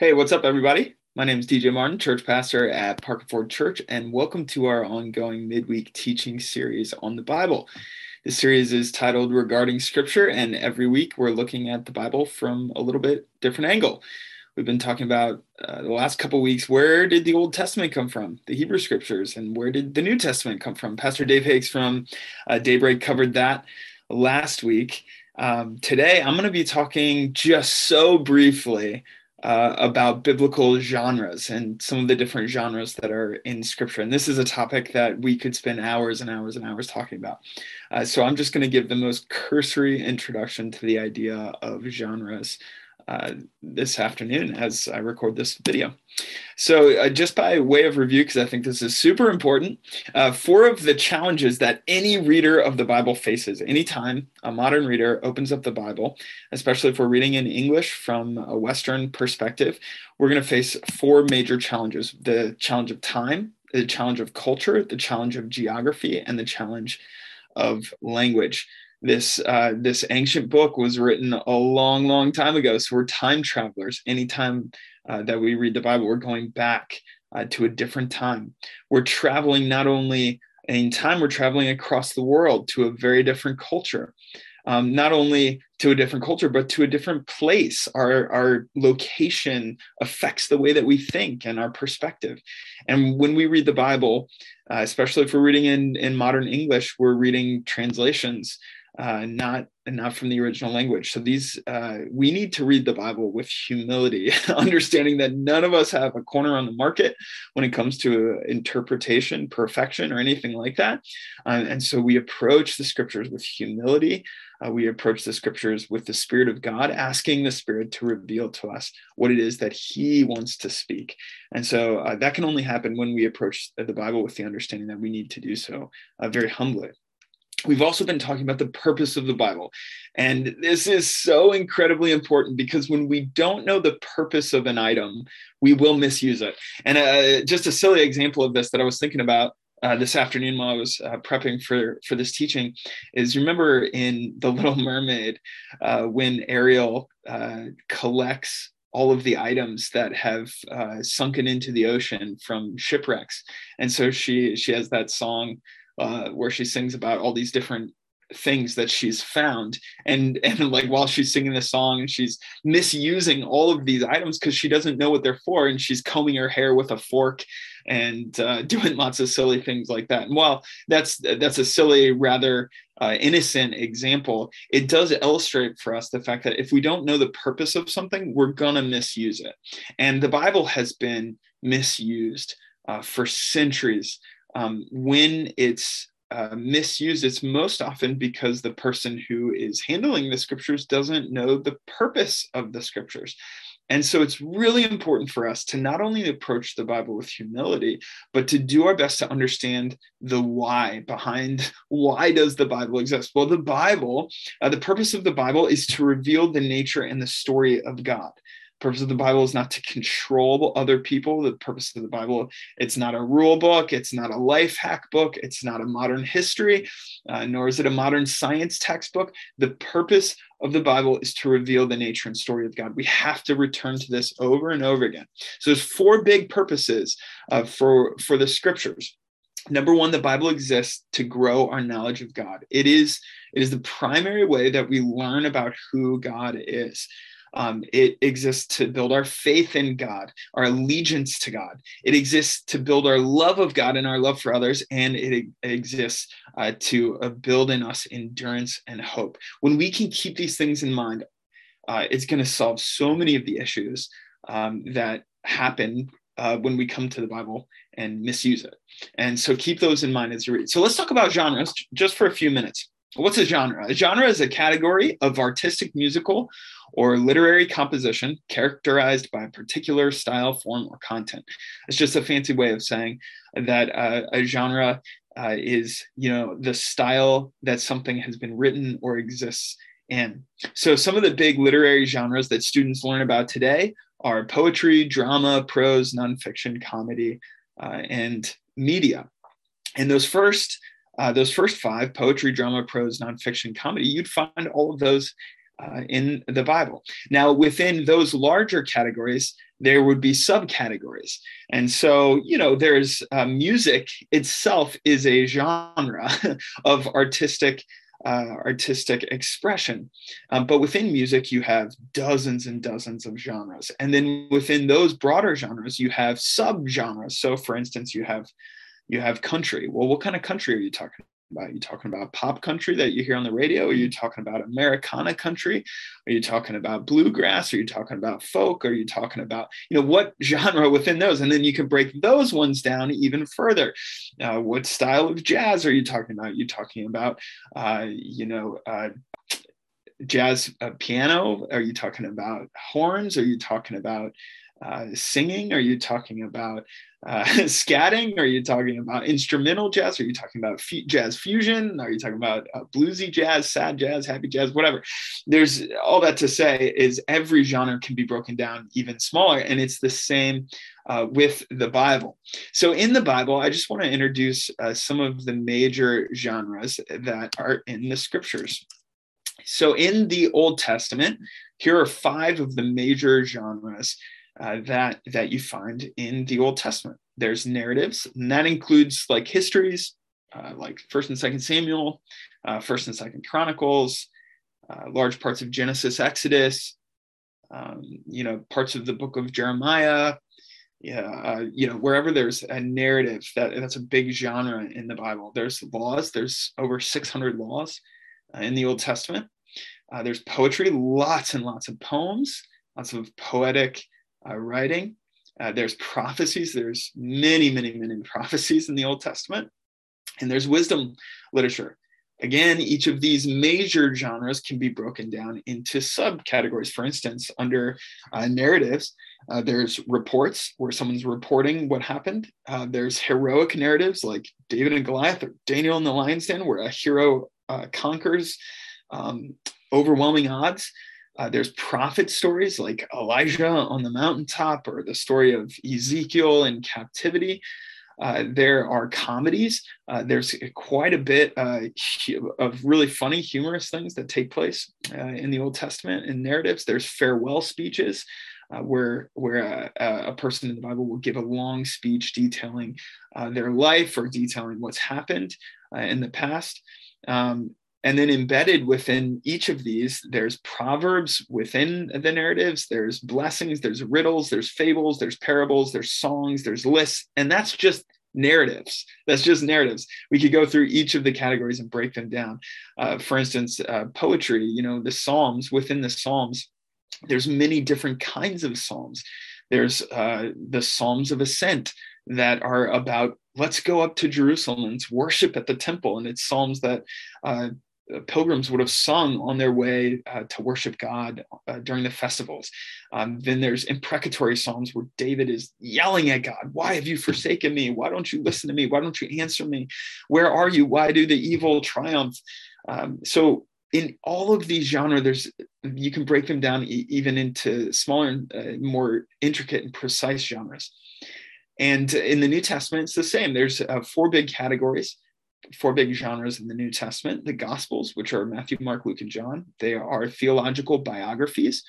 Hey, what's up, everybody? My name is DJ Martin, church pastor at Parker Ford Church, and welcome to our ongoing midweek teaching series on the Bible. This series is titled Regarding Scripture, and every week we're looking at the Bible from a little bit different angle. We've been talking about uh, the last couple weeks where did the Old Testament come from, the Hebrew Scriptures, and where did the New Testament come from? Pastor Dave Hakes from uh, Daybreak covered that last week. Um, today, I'm going to be talking just so briefly uh, about biblical genres and some of the different genres that are in scripture. And this is a topic that we could spend hours and hours and hours talking about. Uh, so I'm just going to give the most cursory introduction to the idea of genres uh, this afternoon as I record this video. So, uh, just by way of review, because I think this is super important, uh, four of the challenges that any reader of the Bible faces anytime a modern reader opens up the Bible, especially if we're reading in English from a Western perspective, we're going to face four major challenges the challenge of time, the challenge of culture, the challenge of geography, and the challenge of language this uh, this ancient book was written a long, long time ago. So we're time travelers. Anytime uh, that we read the Bible, we're going back uh, to a different time. We're traveling not only in time, we're traveling across the world to a very different culture. Um, not only to a different culture, but to a different place. Our, our location affects the way that we think and our perspective. And when we read the Bible, uh, especially if we're reading in, in modern English, we're reading translations uh, not not from the original language. So these uh, we need to read the Bible with humility, understanding that none of us have a corner on the market when it comes to interpretation, perfection, or anything like that. Uh, and so we approach the scriptures with humility. Uh, we approach the scriptures with the Spirit of God, asking the Spirit to reveal to us what it is that He wants to speak. And so uh, that can only happen when we approach the Bible with the understanding that we need to do so uh, very humbly we've also been talking about the purpose of the Bible. And this is so incredibly important because when we don't know the purpose of an item, we will misuse it. And uh, just a silly example of this that I was thinking about uh, this afternoon while I was uh, prepping for for this teaching is remember in the Little Mermaid uh, when Ariel uh, collects all of the items that have uh, sunken into the ocean from shipwrecks, and so she she has that song where she sings about all these different things that she's found. And and like while she's singing the song and she's misusing all of these items because she doesn't know what they're for and she's combing her hair with a fork and uh, doing lots of silly things like that. And while that's that's a silly rather uh, innocent example it does illustrate for us the fact that if we don't know the purpose of something we're gonna misuse it. And the bible has been misused uh, for centuries um, when it's uh, misused, it's most often because the person who is handling the scriptures doesn't know the purpose of the scriptures. And so it's really important for us to not only approach the Bible with humility, but to do our best to understand the why behind why does the Bible exist? Well, the Bible, uh, the purpose of the Bible is to reveal the nature and the story of God purpose of the bible is not to control other people. The purpose of the bible it's not a rule book it's not a life hack book it's not a modern history uh, nor is it a modern science textbook. The purpose of the bible is to reveal the nature and story of god. We have to return to this over and over again. So there's four big purposes uh, for for the scriptures. Number one the bible exists to grow our knowledge of god. It is it is the primary way that we learn about who god is um, it exists to build our faith in God, our allegiance to God. It exists to build our love of God and our love for others, and it, exists uh, to uh, build in us endurance and hope. When we can keep these things in mind, uh, it's going to solve so many of the issues um, that happen uh, when we come to the Bible and misuse it. And so keep those in mind as you read. So let's talk about genres just for a few minutes. What's a genre? A genre is a category of artistic, musical, or literary composition characterized by a particular style, form, or content. It's just a fancy way of saying that uh, a genre uh, is, you know, the style that something has been written or exists in. So some of the big literary genres that students learn about today are poetry, drama, prose, nonfiction, comedy, uh, and media. And those first uh, those first five poetry, drama, prose, nonfiction, comedy you'd find all of those uh, in the Bible. Now, within those larger categories, there would be subcategories. And so, you know, there's uh, music itself is a genre of artistic. Uh, artistic expression. Um, but within music, you have dozens and dozens of genres. And then within those broader genres, you have subgenres. So, for instance, you have you have country. Well, what kind of country are you talking about? Are you talking about pop country that you hear on the radio? Are you talking about Americana country? Are you talking about bluegrass? Are you talking about folk? Are you talking about, you know, what genre within those? And then you can break those ones down even further. Uh, what style of jazz are you talking about? Are you talking about, uh, you know, uh, jazz uh, piano? Are you talking about horns? Are you talking about uh, singing? Are you talking about uh, scatting? Are you talking about instrumental jazz? Are you talking about f- jazz fusion? Are you talking about uh, bluesy jazz, sad jazz, happy jazz, whatever? There's all that to say is every genre can be broken down even smaller, and it's the same uh, with the Bible. So in the Bible, I just want to introduce uh, some of the major genres that are in the scriptures. So in the Old Testament, here are five of the major genres uh, that that you find in the Old Testament. There's narratives, and that includes like histories, uh, like First and Second Samuel, uh, First and Second Chronicles, uh, large parts of Genesis, Exodus, um, you know, parts of the Book of Jeremiah. Yeah, uh, you know, wherever there's a narrative, that that's a big genre in the Bible. There's laws. There's over 600 laws in the Old Testament. there's poetry, lots and lots of poems, lots of poetic writing. Uh, there's prophecies. There's many, many, many prophecies in the Old Testament. And there's wisdom literature. Again, each of these major genres can be broken down into subcategories. For instance, under uh, narratives, uh, there's reports where someone's reporting what happened. Uh, there's heroic narratives like David and Goliath or Daniel in the lion's den, where a hero uh, conquers um, overwhelming odds. Uh, there's prophet stories like Elijah on the mountaintop or the story of Ezekiel in captivity. Uh, there are comedies. Uh, there's quite a bit uh, of really funny, humorous things that take place uh, in the Old Testament in narratives. There's farewell speeches. Uh, where where a, a, person in the Bible will give a long speech detailing their life or detailing what's happened in the past. Um, and then embedded within each of these, there's proverbs within the narratives, there's blessings, there's riddles, there's fables, there's parables, there's songs, there's lists, and that's just narratives. That's just narratives. We could go through each of the categories and break them down. Uh, for instance, uh, poetry, you know, the Psalms, within the Psalms, there's many different kinds of Psalms. There's uh, the Psalms of Ascent that are about let's go up to Jerusalem and worship at the temple. And it's Psalms that uh, pilgrims would have sung on their way uh, to worship God uh, during the festivals. Um, then there's imprecatory psalms where David is yelling at God, Why have you forsaken me? Why don't you listen to me? Why don't you answer me? Where are you? Why do the evil triumph? Um, so, in all of these genres, there's you can break them down e- even into smaller and uh, more intricate and precise genres. And in the New Testament, it's the same. There's uh, four big categories four big genres in the New Testament the Gospels, which are Matthew, Mark, Luke, and John. They are theological biographies.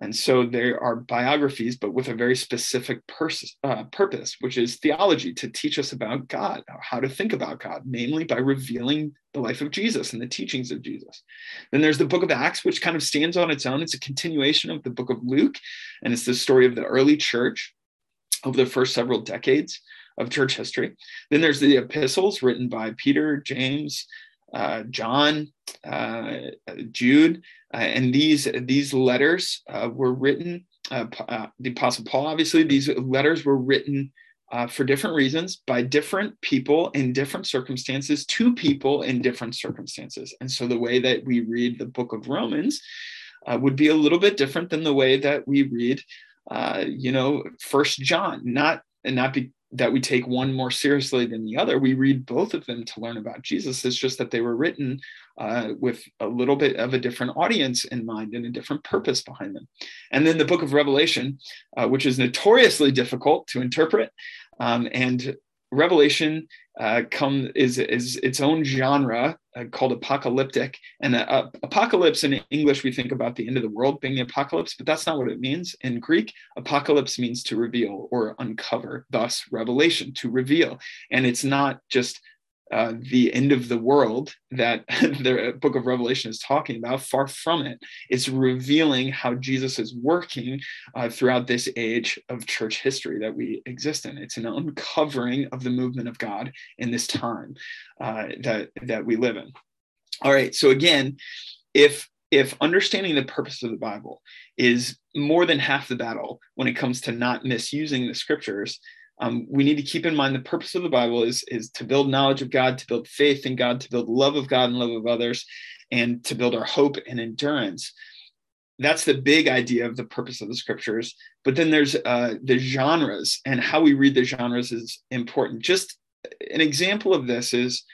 And so they are biographies, but with a very specific pers- uh, purpose, which is theology to teach us about God, how to think about God, mainly by revealing the life of Jesus and the teachings of Jesus. Then there's the book of Acts, which kind of stands on its own. It's a continuation of the book of Luke, and it's the story of the early church over the first several decades of church history. Then there's the epistles written by Peter, James, uh, John, uh, Jude, uh, and these these letters uh, were written. Uh, uh, the Apostle Paul, obviously, these letters were written for different reasons by different people in different circumstances to people in different circumstances. And so the way that we read the Book of Romans would be a little bit different than the way that we read, you know, First John. Not and not be, that we take one more seriously than the other. We read both of them to learn about Jesus. It's just that they were written uh, with a little bit of a different audience in mind and a different purpose behind them. And then the book of Revelation, uh, which is notoriously difficult to interpret. Um, and Revelation uh, come is is its own genre uh, called apocalyptic. And uh, apocalypse in English, we think about the end of the world being the apocalypse, but that's not what it means. In Greek, apocalypse means to reveal or uncover, thus revelation, to reveal. And it's not just uh, the end of the world that the book of Revelation is talking about. Far from it. It's revealing how Jesus is working uh, throughout this age of church history that we exist in. It's an uncovering of the movement of God in this time uh, that, that we live in. All right. So, again, if if understanding the purpose of the Bible is more than half the battle when it comes to not misusing the scriptures, um, we need to keep in mind the purpose of the Bible is, is to build knowledge of God, to build faith in God, to build love of God and love of others, and to build our hope and endurance. That's the big idea of the purpose of the scriptures. But then there's uh, the genres, and how we read the genres is important. Just an example of this is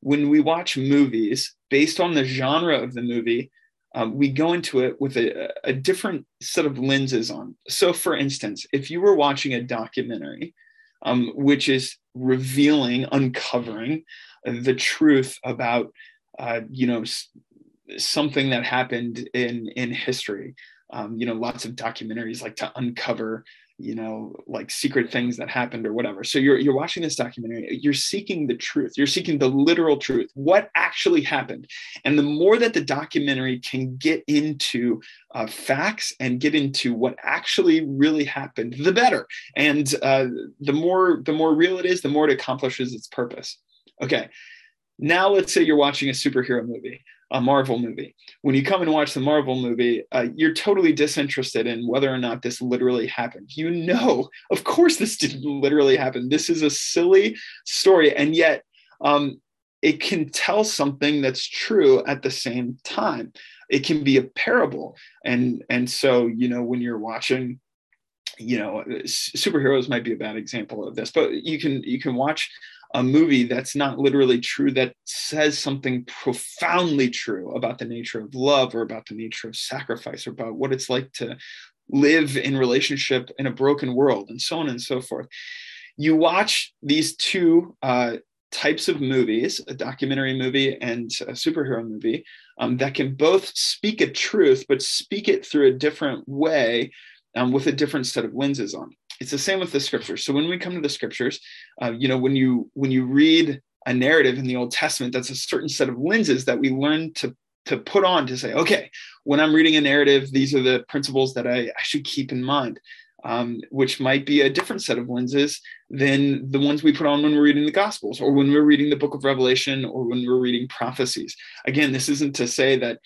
when we watch movies based on the genre of the movie, um, we go into it with a, a different set of lenses on. So, for instance, if you were watching a documentary, um, which is revealing, uncovering the truth about, uh, you know, something that happened in in history. Um, you know, lots of documentaries like to uncover you know like secret things that happened or whatever. So you're you're watching this documentary you're seeking the truth you're seeking the literal truth what actually happened. And the more that the documentary can get into uh, facts and get into what actually really happened the better. And uh, the more the more real it is the more it accomplishes its purpose. Okay. Now let's say you're watching a superhero movie a Marvel movie. When you come and watch the Marvel movie, uh, you're totally disinterested in whether or not this literally happened. You know, of course, this didn't literally happen. This is a silly story. And yet, um, it can tell something that's true at the same time. It can be a parable. And, and so, you know, when you're watching, you know, superheroes might be a bad example of this, but you can, you can watch a movie that's not literally true that says something profoundly true about the nature of love or about the nature of sacrifice or about what it's like to live in relationship in a broken world and so on and so forth. You watch these two uh, types of movies a documentary movie and a superhero movie um, that can both speak a truth but speak it through a different way um, with a different set of lenses on it's the same with the scriptures so when we come to the scriptures uh, you know when you when you read a narrative in the old testament that's a certain set of lenses that we learn to to put on to say okay when i'm reading a narrative these are the principles that i, I should keep in mind um, which might be a different set of lenses than the ones we put on when we're reading the Gospels or when we're reading the book of Revelation or when we're reading prophecies. Again, this isn't to say that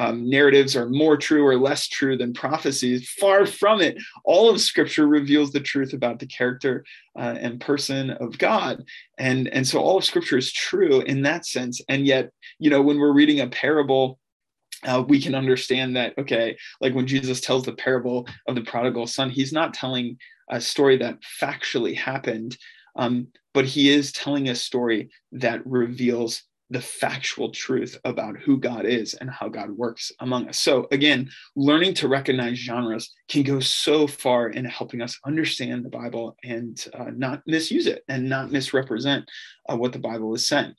um, narratives are more true or less true than prophecies. Far from it. All of Scripture reveals the truth about the character uh, and person of God, and and so all of Scripture is true in that sense. And yet, you know, when we're reading a parable. Uh, we can understand that okay like when jesus tells the parable of the prodigal son he's not telling a story that factually happened um, but he is telling a story that reveals the factual truth about who God is and how God works among us. So, again, learning to recognize genres can go so far in helping us understand the Bible and uh, not misuse it and not misrepresent uh, what the Bible is saying.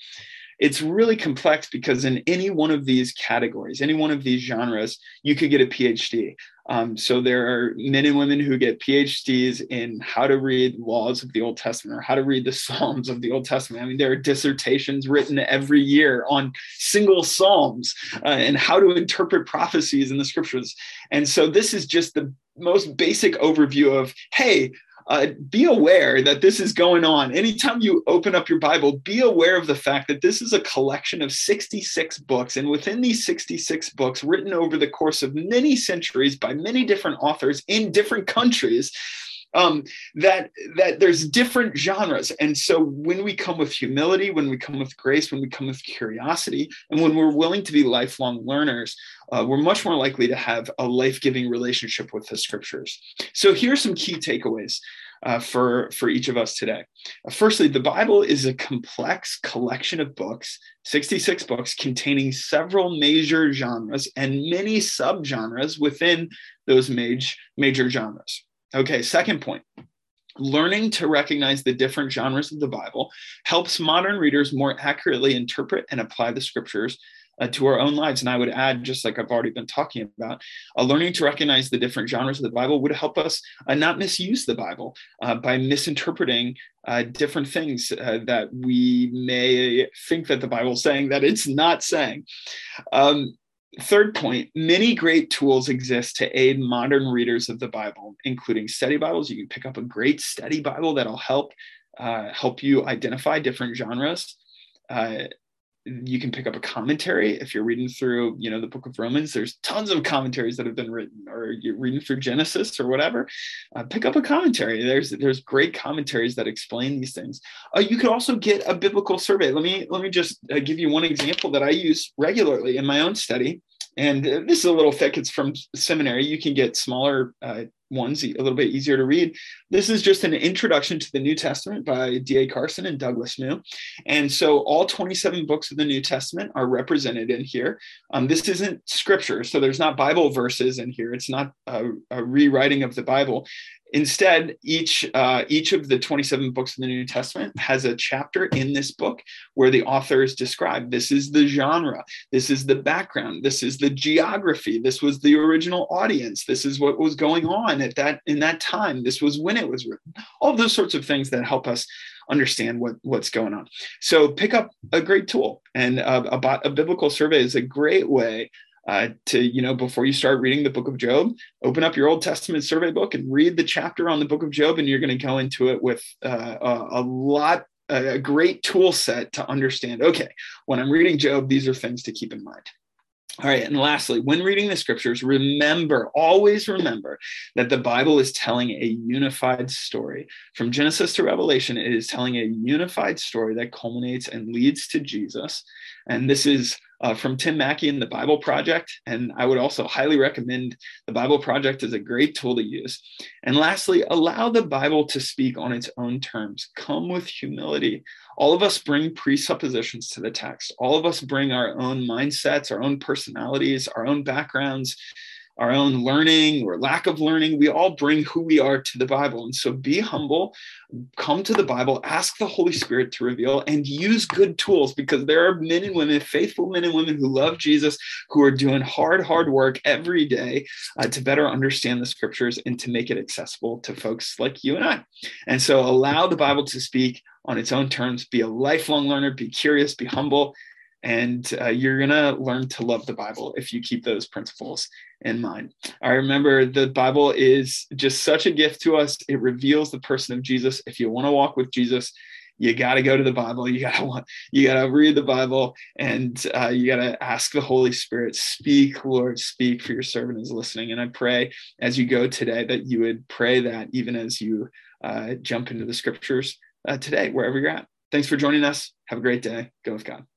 It's really complex because in any one of these categories, any one of these genres, you could get a PhD. Um, so there are men and women who get PhDs in how to read laws of the Old Testament or how to read the Psalms of the Old Testament. I mean, there are dissertations written every year on single Psalms uh, and how to interpret prophecies in the scriptures. And so this is just the most basic overview of, hey, uh, be aware that this is going on. Anytime you open up your Bible, be aware of the fact that this is a collection of 66 books. And within these 66 books, written over the course of many centuries by many different authors in different countries, um, that that there's different genres and so when we come with humility when we come with grace when we come with curiosity and when we're willing to be lifelong learners uh, we're much more likely to have a life-giving relationship with the scriptures so here's some key takeaways uh, for, for each of us today. Uh, firstly, the Bible is a complex collection of books, 66 books containing several major genres and many subgenres within those major, major genres. Okay, second point learning to recognize the different genres of the Bible helps modern readers more accurately interpret and apply the scriptures uh, to our own lives. And I would add, just like I've already been talking about, uh, learning to recognize the different genres of the Bible would help us uh, not misuse the Bible uh, by misinterpreting uh, different things uh, that we may think that the Bible is saying that it's not saying. Um, Third point, many great tools exist to aid modern readers of the Bible, including study Bibles. You can pick up a great study Bible that'll help uh, help you identify different genres. Uh, you can pick up a commentary if you're reading through you know the book of romans. There's tons of commentaries that have been written or you're reading through genesis or whatever. Uh, pick up a commentary. There's there's great commentaries that explain these things. Uh, you could also get a biblical survey. Let me let me just uh, give you one example that i use regularly in my own study. And uh, this is a little thick. It's from seminary. You can get smaller uh, one's a little bit easier to read. This is just an introduction to the New Testament by D.A. Carson and Douglas Moo. And so all 27 books of the New Testament are represented in here. Um, this isn't scripture, so there's not Bible verses in here. It's not a, a rewriting of the Bible. Instead, each uh, each of the 27 books of the New Testament has a chapter in this book where the authors describe this is the genre, this is the background, this is the geography, this was the original audience, this is what was going on at that in that time, this was when it was written. All those sorts of things that help us understand what, what's going on. So pick up a great tool, and a, a, a biblical survey is a great way uh, to you know before you start reading the book of job open up your old testament survey book and read the chapter on the book of job and you're going to go into it with uh, a, a lot a great tool set to understand okay when i'm reading job these are things to keep in mind all right, and lastly, when reading the scriptures, remember, always remember that the Bible is telling a unified story. From Genesis to Revelation, it is telling a unified story that culminates and leads to Jesus. And this is uh, from Tim Mackie and the Bible Project. And I would also highly recommend the Bible Project as a great tool to use. And lastly, allow the Bible to speak on its own terms. Come with humility. All of us bring presuppositions to the text. All of us bring our own mindsets, our own personalities, our own backgrounds our own learning or lack of learning. We all bring who we are to the Bible. And so be humble, come to the Bible, ask the Holy Spirit to reveal, and use good tools because there are men and women, faithful men and women who love Jesus, who are doing hard, hard work every day uh, to better understand the scriptures and to make it accessible to folks like you and I. And so allow the Bible to speak on its own terms, be a lifelong learner, be curious, be humble and uh, you're going to learn to love the Bible if you keep those principles in mind. I remember the Bible is just such a gift to us. It reveals the person of Jesus. If you want to walk with Jesus, you got to go to the Bible. You got to want, you got to read the Bible, and uh, you got to ask the Holy Spirit, speak, Lord, speak. For your servant is listening. And I pray as you go today that you would pray that even as you uh, jump into the Scriptures uh, today, wherever you're at. Thanks for joining us. Have a great day. Go with God.